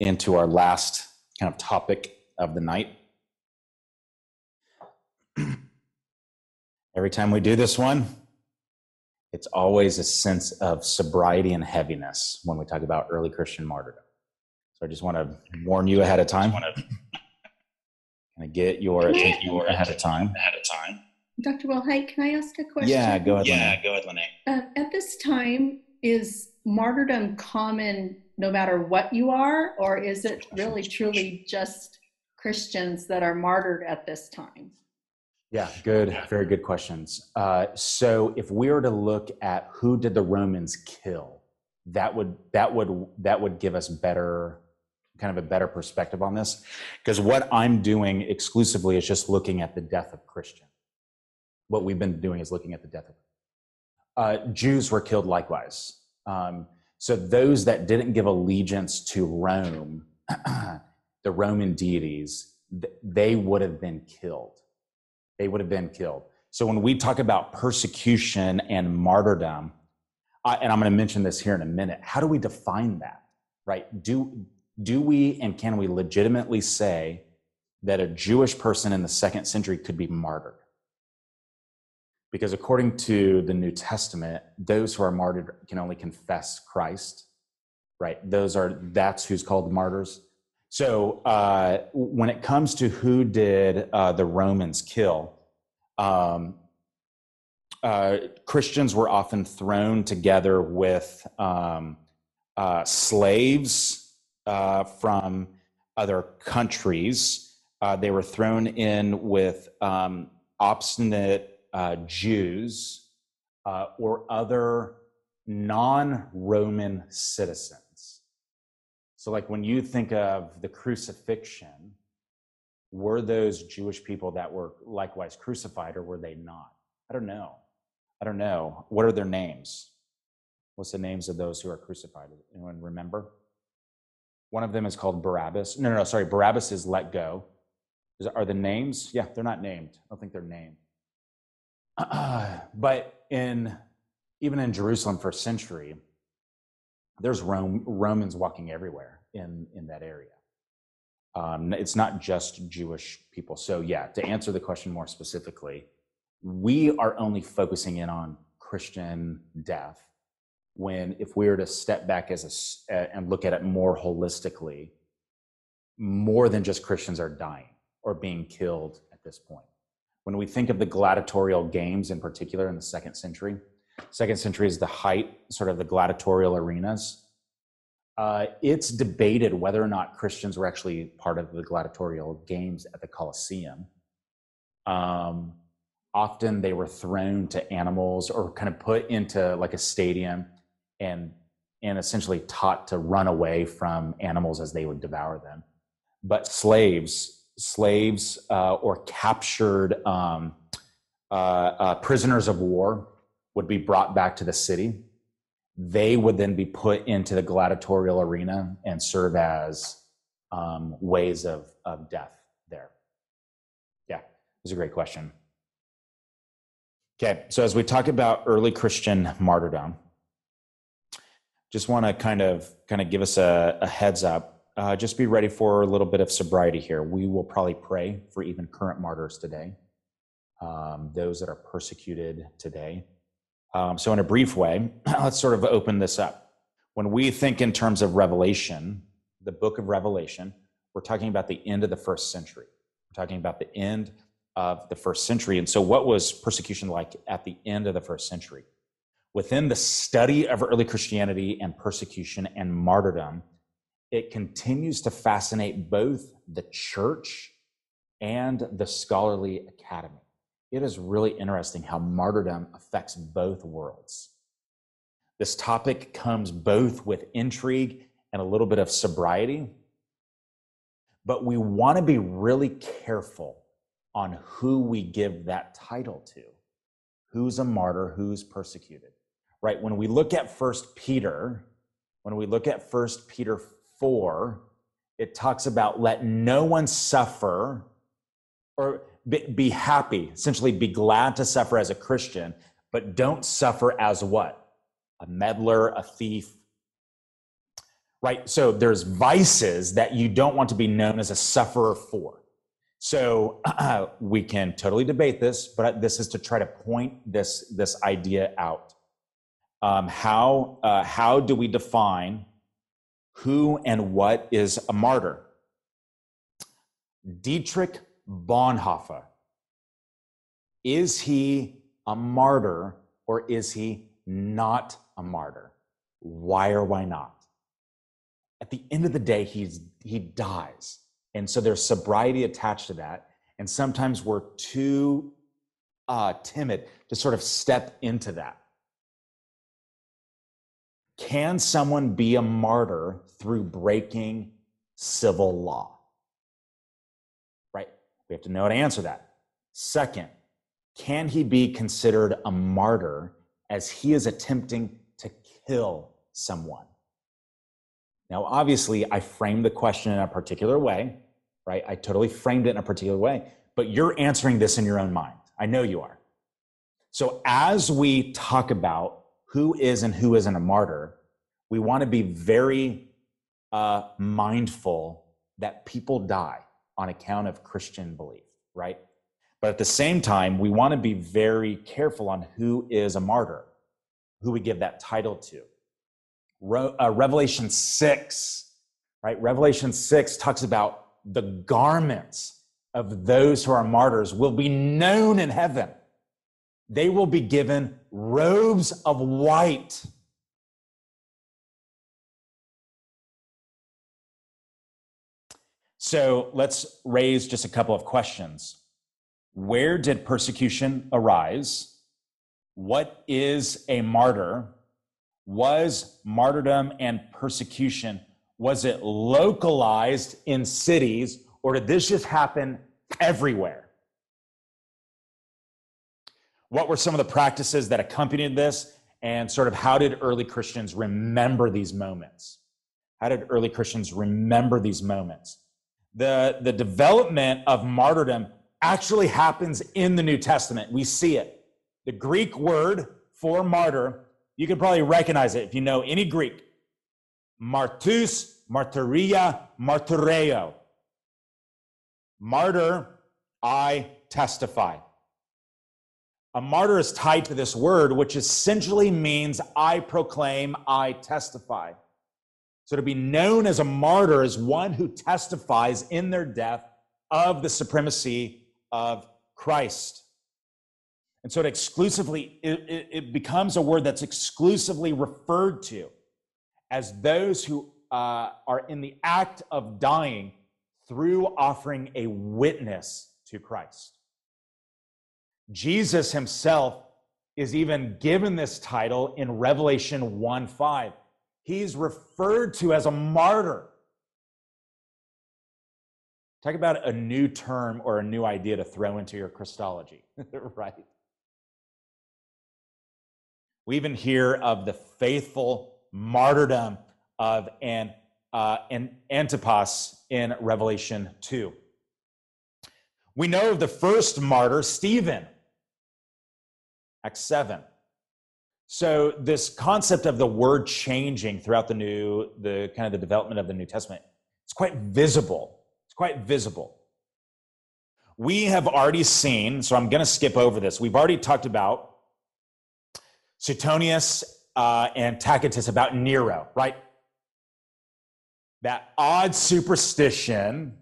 into our last kind of topic of the night. Every time we do this one, it's always a sense of sobriety and heaviness when we talk about early Christian martyrdom. So I just want to warn you ahead of time. Want to kind of get your attention ahead of time. Ahead of time. Dr. Wilhite, can I ask a question? Yeah, go ahead. Yeah, Lene. go ahead, Lene. Uh, at this time, is martyrdom common no matter what you are, or is it really truly just Christians that are martyred at this time? Yeah, good, very good questions. Uh, so, if we were to look at who did the Romans kill, that would that would that would give us better kind of a better perspective on this because what i'm doing exclusively is just looking at the death of christian what we've been doing is looking at the death of uh, jews were killed likewise um, so those that didn't give allegiance to rome the roman deities they would have been killed. They would have been killed. So when we talk about persecution and martyrdom and i'm going to mention this here in a minute how do we define that right? Do do we and can we legitimately say that a Jewish person in the second century could be martyred? Because according to the New Testament, those who are martyred can only confess Christ, right? Those are that's who's called martyrs. So uh, when it comes to who did uh, the Romans kill, um, uh, Christians were often thrown together with um, uh, slaves uh, from other countries. Uh, they were thrown in with um, obstinate uh, Jews uh, or other non Roman citizens. So, like when you think of the crucifixion, were those Jewish people that were likewise crucified or were they not? I don't know. I don't know. What are their names? What's the names of those who are crucified? Anyone remember? One of them is called Barabbas. No, no, no, sorry. Barabbas is let go. Is, are the names? Yeah, they're not named. I don't think they're named. Uh, but in even in Jerusalem first century, there's Rome, Romans walking everywhere in, in that area. Um, it's not just Jewish people. So, yeah, to answer the question more specifically, we are only focusing in on Christian death when if we were to step back as a and look at it more holistically more than just christians are dying or being killed at this point when we think of the gladiatorial games in particular in the second century second century is the height sort of the gladiatorial arenas uh, it's debated whether or not christians were actually part of the gladiatorial games at the colosseum um, often they were thrown to animals or kind of put into like a stadium and and essentially taught to run away from animals as they would devour them. But slaves, slaves uh, or captured um, uh, uh, prisoners of war would be brought back to the city. They would then be put into the gladiatorial arena and serve as um, ways of, of death there. Yeah, was a great question. Okay, so as we talk about early Christian martyrdom, just want to kind of kind of give us a, a heads up. Uh, just be ready for a little bit of sobriety here. We will probably pray for even current martyrs today, um, those that are persecuted today. Um, so, in a brief way, let's sort of open this up. When we think in terms of Revelation, the book of Revelation, we're talking about the end of the first century. We're talking about the end of the first century. And so, what was persecution like at the end of the first century? within the study of early Christianity and persecution and martyrdom, it continues to fascinate both the church and the scholarly academy. It is really interesting how martyrdom affects both worlds. This topic comes both with intrigue and a little bit of sobriety, but we want to be really careful on who we give that title to. Who's a martyr? Who's persecuted? right? When we look at First Peter, when we look at First Peter 4, it talks about let no one suffer or be, happy, essentially be glad to suffer as a Christian, but don't suffer as what? A meddler, a thief, right? So there's vices that you don't want to be known as a sufferer for. So uh, we can totally debate this, but this is to try to point this this idea out. Um, how uh, how do we define who and what is a martyr? Dietrich Bonhoeffer. Is he a martyr or is he not a martyr? Why or why not? At the end of the day, he's, he dies. And so there's sobriety attached to that. And sometimes we're too uh, timid to sort of step into that. Can someone be a martyr through breaking civil law? Right? We have to know how to answer that. Second, can he be considered a martyr as he is attempting to kill someone? Now, obviously, I framed the question in a particular way, right? I totally framed it in a particular way, but you're answering this in your own mind. I know you are. So, as we talk about who is and who isn't a martyr, we want to be very uh, mindful that people die on account of Christian belief, right? But at the same time, we want to be very careful on who is a martyr, who we give that title to. Re- uh, Revelation 6, right? Revelation 6 talks about the garments of those who are martyrs will be known in heaven. They will be given robes of white. So let's raise just a couple of questions. Where did persecution arise? What is a martyr? Was martyrdom and persecution, was it localized in cities or did this just happen everywhere? What were some of the practices that accompanied this? And sort of how did early Christians remember these moments? How did early Christians remember these moments? The, the development of martyrdom actually happens in the New Testament. We see it. The Greek word for martyr, you can probably recognize it if you know any Greek. Martus, martyria, martyreo. Martyr, I testify. A martyr is tied to this word, which essentially means I proclaim, I testify. So to be known as a martyr is one who testifies in their death of the supremacy of Christ. And so it exclusively, it, it, becomes a word that's exclusively referred to as those who uh, are in the act of dying through offering a witness to Christ. Jesus himself is even given this title in Revelation 1 5. He's referred to as a martyr. Talk about a new term or a new idea to throw into your Christology, right? We even hear of the faithful martyrdom of an, uh, an Antipas in Revelation 2. We know of the first martyr, Stephen, Acts 7. So this concept of the word changing throughout the new, the kind of the development of the New Testament, it's quite visible. It's quite visible. We have already seen, so I'm going to skip over this. We've already talked about Suetonius uh, and Tacitus about Nero, right? That odd superstition,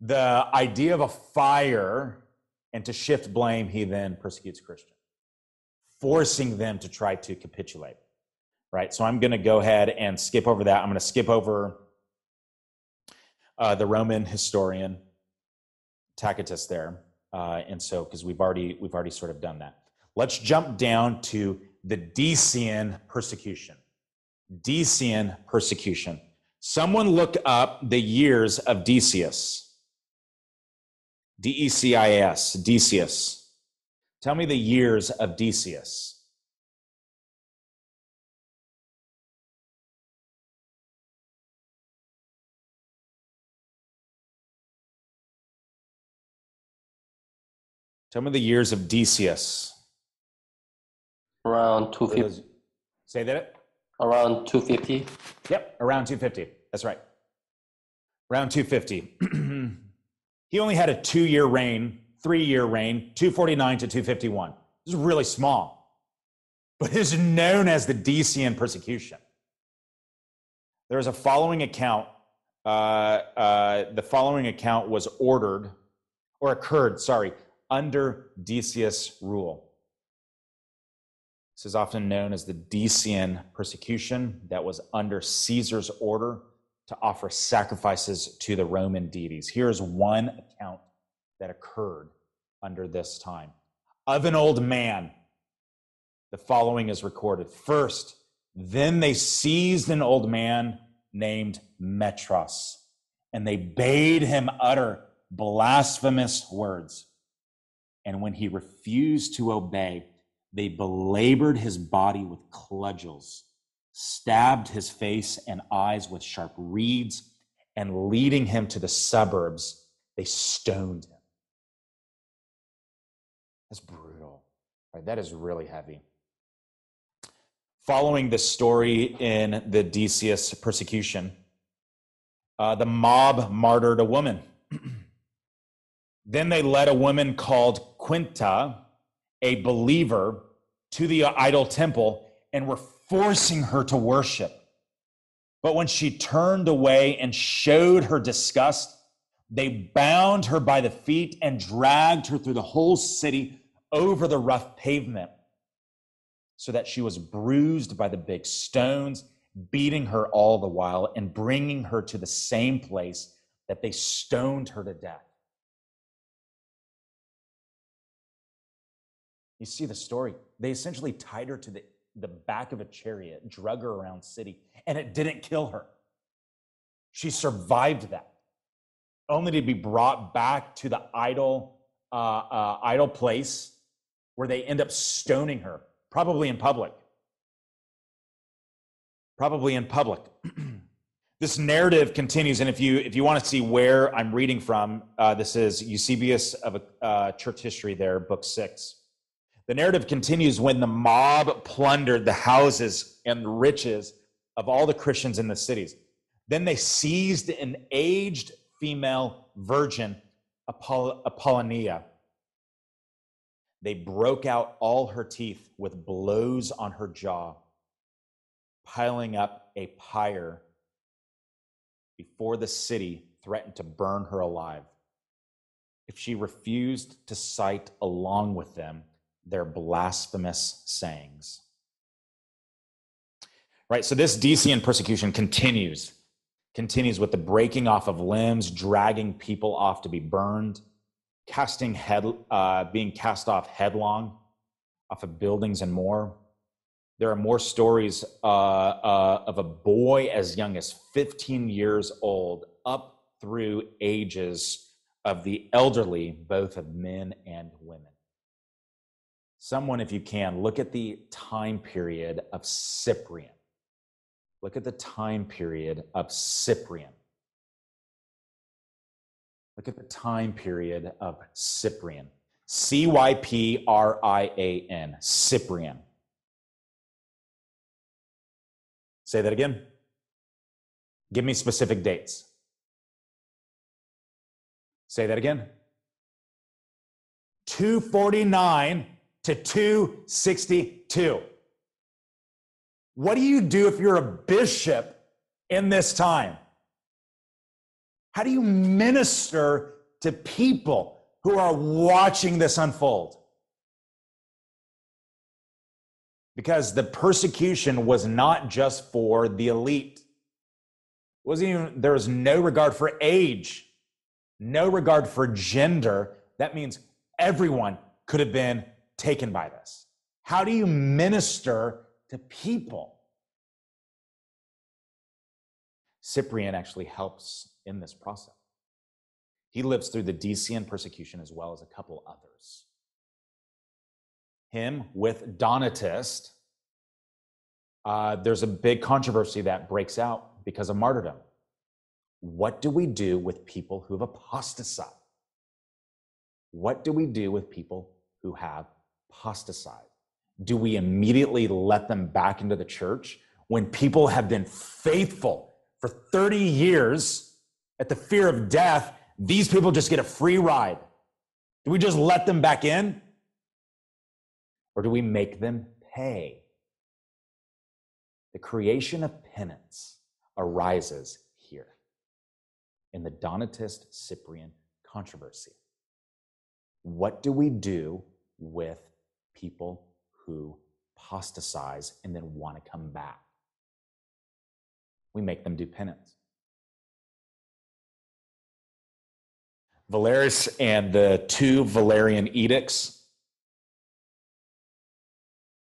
the idea of a fire, and to shift blame, he then persecutes Christians forcing them to try to capitulate. Right? So I'm going to go ahead and skip over that. I'm going to skip over uh, the Roman historian Tacitus there. Uh, and so, because we've already we've already sort of done that. Let's jump down to the Decian persecution. Decian persecution. Someone look up the years of Decius. D E C I S, Decius. Tell me the years of Decius. Tell me the years of Decius. Around 250. Say that. Around 250. Yep, around 250. That's right. Around 250. he only had a two year reign, three year reign, 249 to 251. This is really small, but it is known as the Decian persecution. There is a following account. Uh, uh, the following account was ordered or occurred, sorry, under Decius' rule. This is often known as the Decian persecution that was under Caesar's order to offer sacrifices to the Roman deities. Here's one account that occurred under this time. Of an old man, the following is recorded. First, then they seized an old man named Metros, and they bade him utter blasphemous words. And when he refused to obey, they belabored his body with cudgels, stabbed his face and eyes with sharp reeds, and leading him to the suburbs, they stoned him. That's brutal. Right? That is really heavy. Following the story in the Decius persecution, uh, the mob martyred a woman. then they led a woman called Quinta, a believer, to the idol temple and were forcing her to worship. But when she turned away and showed her disgust, they bound her by the feet and dragged her through the whole city over the rough pavement so that she was bruised by the big stones, beating her all the while and bringing her to the same place that they stoned her to death. You see the story. They essentially tied her to the, the back of a chariot, drug her around city, and it didn't kill her. She survived that, only to be brought back to the idol, uh, uh, idol place where they end up stoning her, probably in public. Probably in public. this narrative continues, and if you if you want to see where I'm reading from, uh, this is Eusebius of uh, Church History, there, book six. The narrative continues when the mob plundered the houses and riches of all the Christians in the cities. Then they seized an aged female virgin, Apoll- Apollonia. They broke out all her teeth with blows on her jaw, piling up a pyre before the city threatened to burn her alive. If she refused to cite along with them, their blasphemous sayings. Right, so this Decian persecution continues, continues with the breaking off of limbs, dragging people off to be burned, casting head, uh, being cast off headlong off of buildings and more. There are more stories uh, uh, of a boy as young as 15 years old up through ages of the elderly, both of men and women someone, if you can, look at the time period of Cyprian. Look at the time period of Cyprian. Look at the time period of Cyprian. C Y P R I A N, Cyprian. Say that again. Give me specific dates. Say that again. 249 to 262. What do you do if you're a bishop in this time? How do you minister to people who are watching this unfold? Because the persecution was not just for the elite. It wasn't even there was no regard for age, no regard for gender. That means everyone could have been taken by this? How do you minister to people? Cyprian actually helps in this process. He lives through the Decian persecution as well as a couple others. Him with Donatist, uh, there's a big controversy that breaks out because of martyrdom. What do we do with people who've apostatized? What do we do with people who have apostatized? Do we immediately let them back into the church? when people have been faithful for 30 years at the fear of death, these people just get a free ride? Do we just let them back in? Or do we make them pay? The creation of penance arises here in the Donatist Cyprian controversy. What do we do with people who apostatize and then want to come back? We make them do penance. Valerius and the two Valerian edicts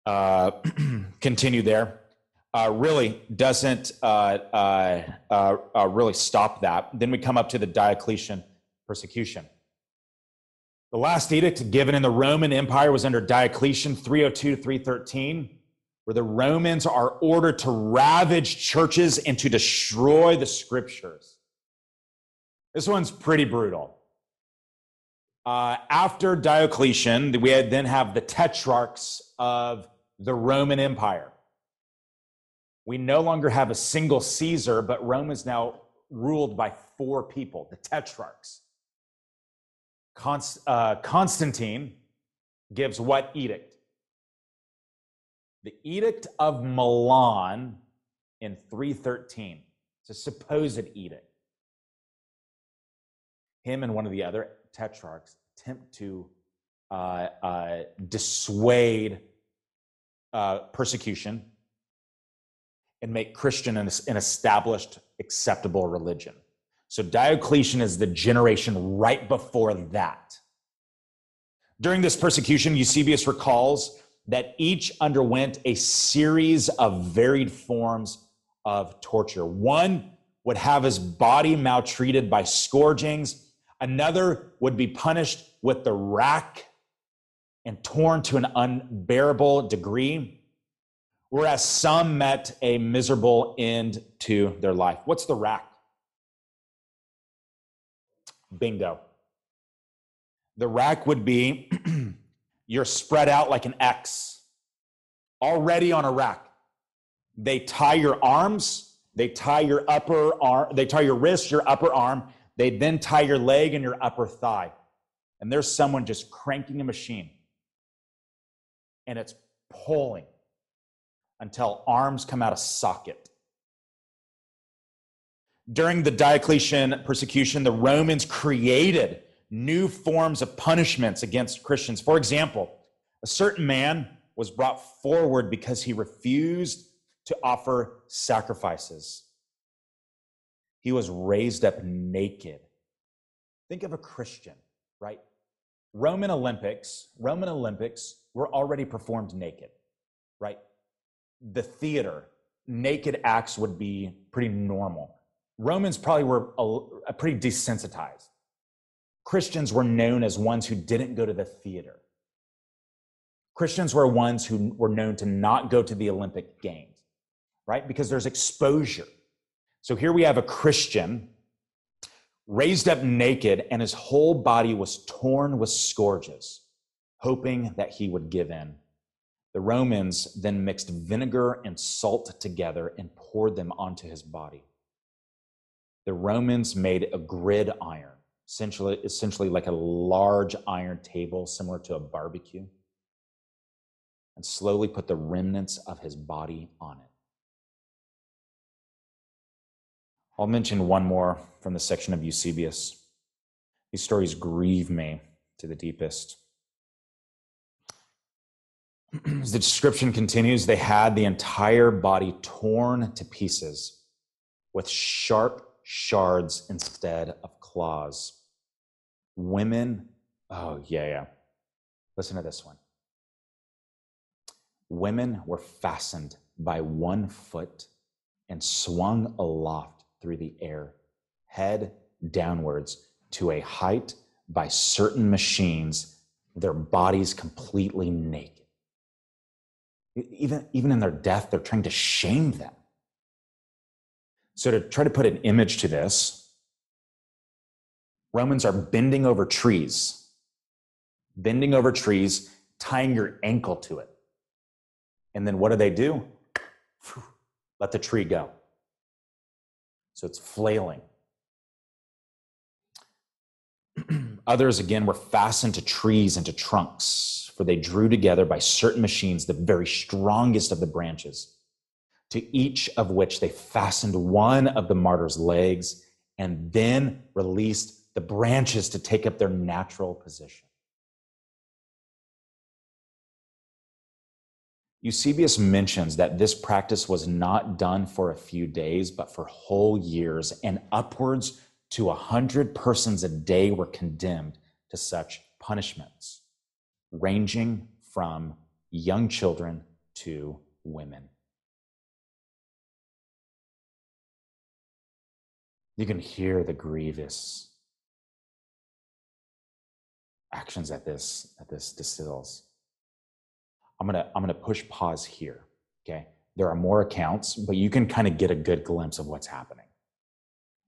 uh, continue there. Uh, really doesn't uh, uh, uh, really stop that. Then we come up to the Diocletian persecution. The last edict given in the Roman Empire was under Diocletian 302 to 313, where the Romans are ordered to ravage churches and to destroy the scriptures. This one's pretty brutal. Uh, after Diocletian, we then have the tetrarchs of the Roman Empire. We no longer have a single Caesar, but Rome is now ruled by four people, the tetrarchs. Const, uh, Constantine gives what edict? The Edict of Milan in 313. It's a supposed edict. Him and one of the other tetrarchs attempt to uh, uh, dissuade uh, persecution and make Christian an, an established, acceptable religion. So Diocletian is the generation right before that. During this persecution, Eusebius recalls that each underwent a series of varied forms of torture. One would have his body maltreated by scourgings, another would be punished with the rack and torn to an unbearable degree, whereas some met a miserable end to their life. What's the rack? Bingo. The rack would be you're spread out like an X, already on a rack. They tie your arms, they tie your upper arm, they tie your wrist, your upper arm, they then tie your leg and your upper thigh. And there's someone just cranking a machine. And it's pulling until arms come out of socket. During the Diocletian persecution, the Romans created new forms of punishments against Christians. For example, a certain man was brought forward because he refused to offer sacrifices. He was raised up naked. Think of a Christian, right? Roman Olympics, Roman Olympics were already performed naked, right? The theater, naked acts would be pretty normal. Romans probably were a, a pretty desensitized. Christians were known as ones who didn't go to the theater. Christians were ones who were known to not go to the Olympic Games, right? Because there's exposure. So here we have a Christian raised up naked, and his whole body was torn with scourges, hoping that he would give in. The Romans then mixed vinegar and salt together and poured them onto his body the Romans made a grid iron, essentially, essentially like a large iron table similar to a barbecue, and slowly put the remnants of his body on it. I'll mention one more from the section of Eusebius. These stories grieve me to the deepest. As the description continues, they had the entire body torn to pieces with sharp shards instead of claws. Women, oh, yeah, yeah. Listen to this one. Women were fastened by one foot and swung aloft through the air, head downwards to a height by certain machines, their bodies completely naked. Even, even in their death, they're trying to shame them. So, to try to put an image to this, Romans are bending over trees, bending over trees, tying your ankle to it. And then what do they do? Let the tree go. So it's flailing. Others, again, were fastened to trees and to trunks, for they drew together by certain machines the very strongest of the branches, to each of which they fastened one of the martyr's legs and then released the branches to take up their natural position. Eusebius mentions that this practice was not done for a few days, but for whole years, and upwards to a hundred persons a day were condemned to such punishments, ranging from young children to women. You can hear the grievous actions that this that this distills. I'm gonna I'm gonna push pause here. Okay, there are more accounts, but you can kind of get a good glimpse of what's happening.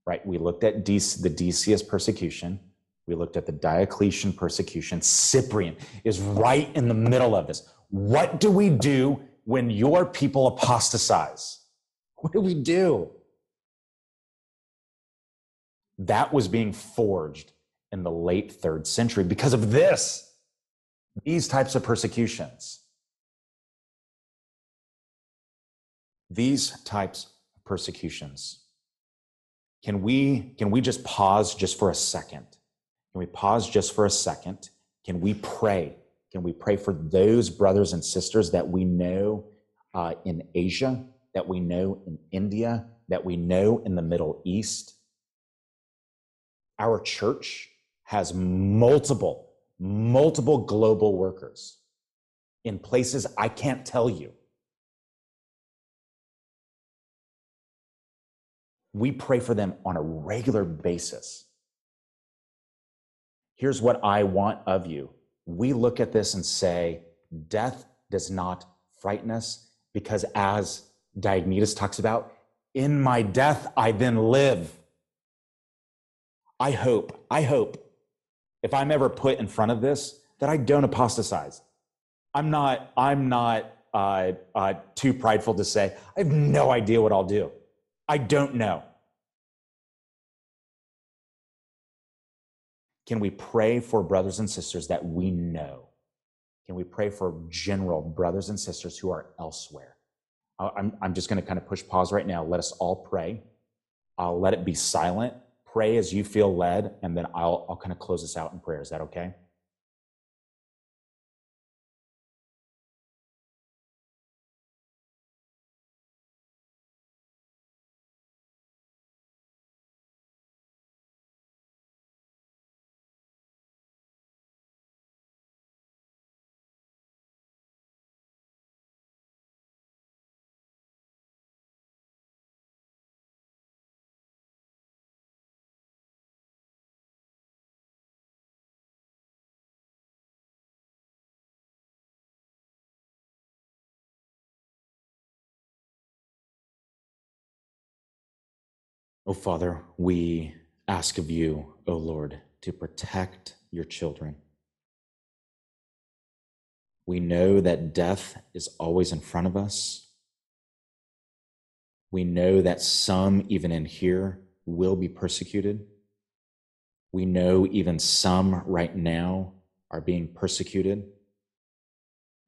Right? We looked at the Decius persecution. We looked at the Diocletian persecution. Cyprian is right in the middle of this. What do we do when your people apostatize? What do we do? That was being forged in the late third century because of this, these types of persecutions. these types of persecutions. Can we can we just pause just for a second? Can we pause just for a second? Can we pray? Can we pray for those brothers and sisters that we know uh, in asia that we know in india that we know in the middle east? Our church has multiple multiple global workers in places i can't tell you we pray for them on a regular basis. Here's what I want of you. We look at this and say, death does not frighten us because, as Diognetus talks about, in my death I then live. I hope, I hope, if I'm ever put in front of this, that I don't apostatize. I'm not, I'm not uh, uh, too prideful to say, I have no idea what I'll do. I don't know. Can we pray for brothers and sisters that we know? Can we pray for general brothers and sisters who are elsewhere? I'm, I'm just going to kind of push pause right now. Let us all pray. I'll let it be silent. Pray as you feel led, and then I'll, I'll kind of close this out in prayer. Is that okay? O oh, Father, we ask of you, O Lord, to protect your children. We know that death is always in front of us. We know that some, even in here, will be persecuted. We know even some right now are being persecuted.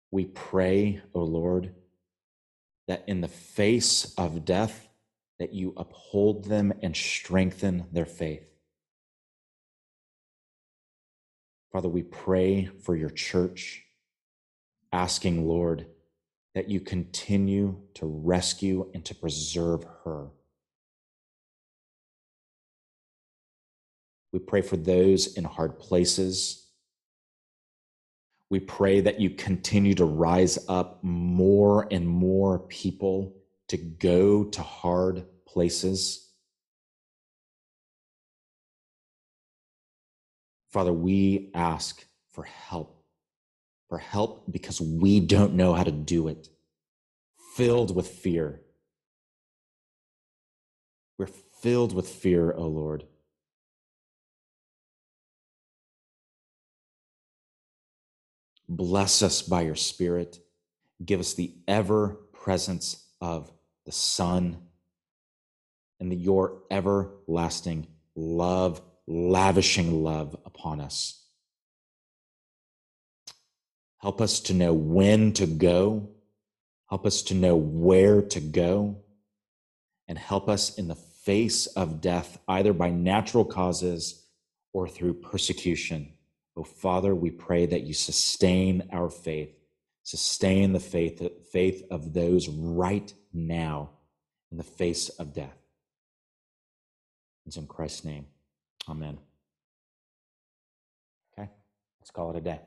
We pray, O Lord, that in the face of death, that you uphold them and strengthen their faith. Father, we pray for your church, asking, Lord, that you continue to rescue and to preserve her. We pray for those in hard places. We pray that you continue to rise up more and more people to go to hard places. Father, we ask for help, for help because we don't know how to do it, filled with fear. We're filled with fear, O oh Lord. Bless us by your Spirit. Give us the ever presence of the Son, and the, your everlasting love, lavishing love upon us. Help us to know when to go. Help us to know where to go. And help us in the face of death, either by natural causes or through persecution. Oh, Father, we pray that you sustain our faith, sustain the faith, faith of those right now in the face of death. It's in Christ's name. Amen. Okay, let's call it a day.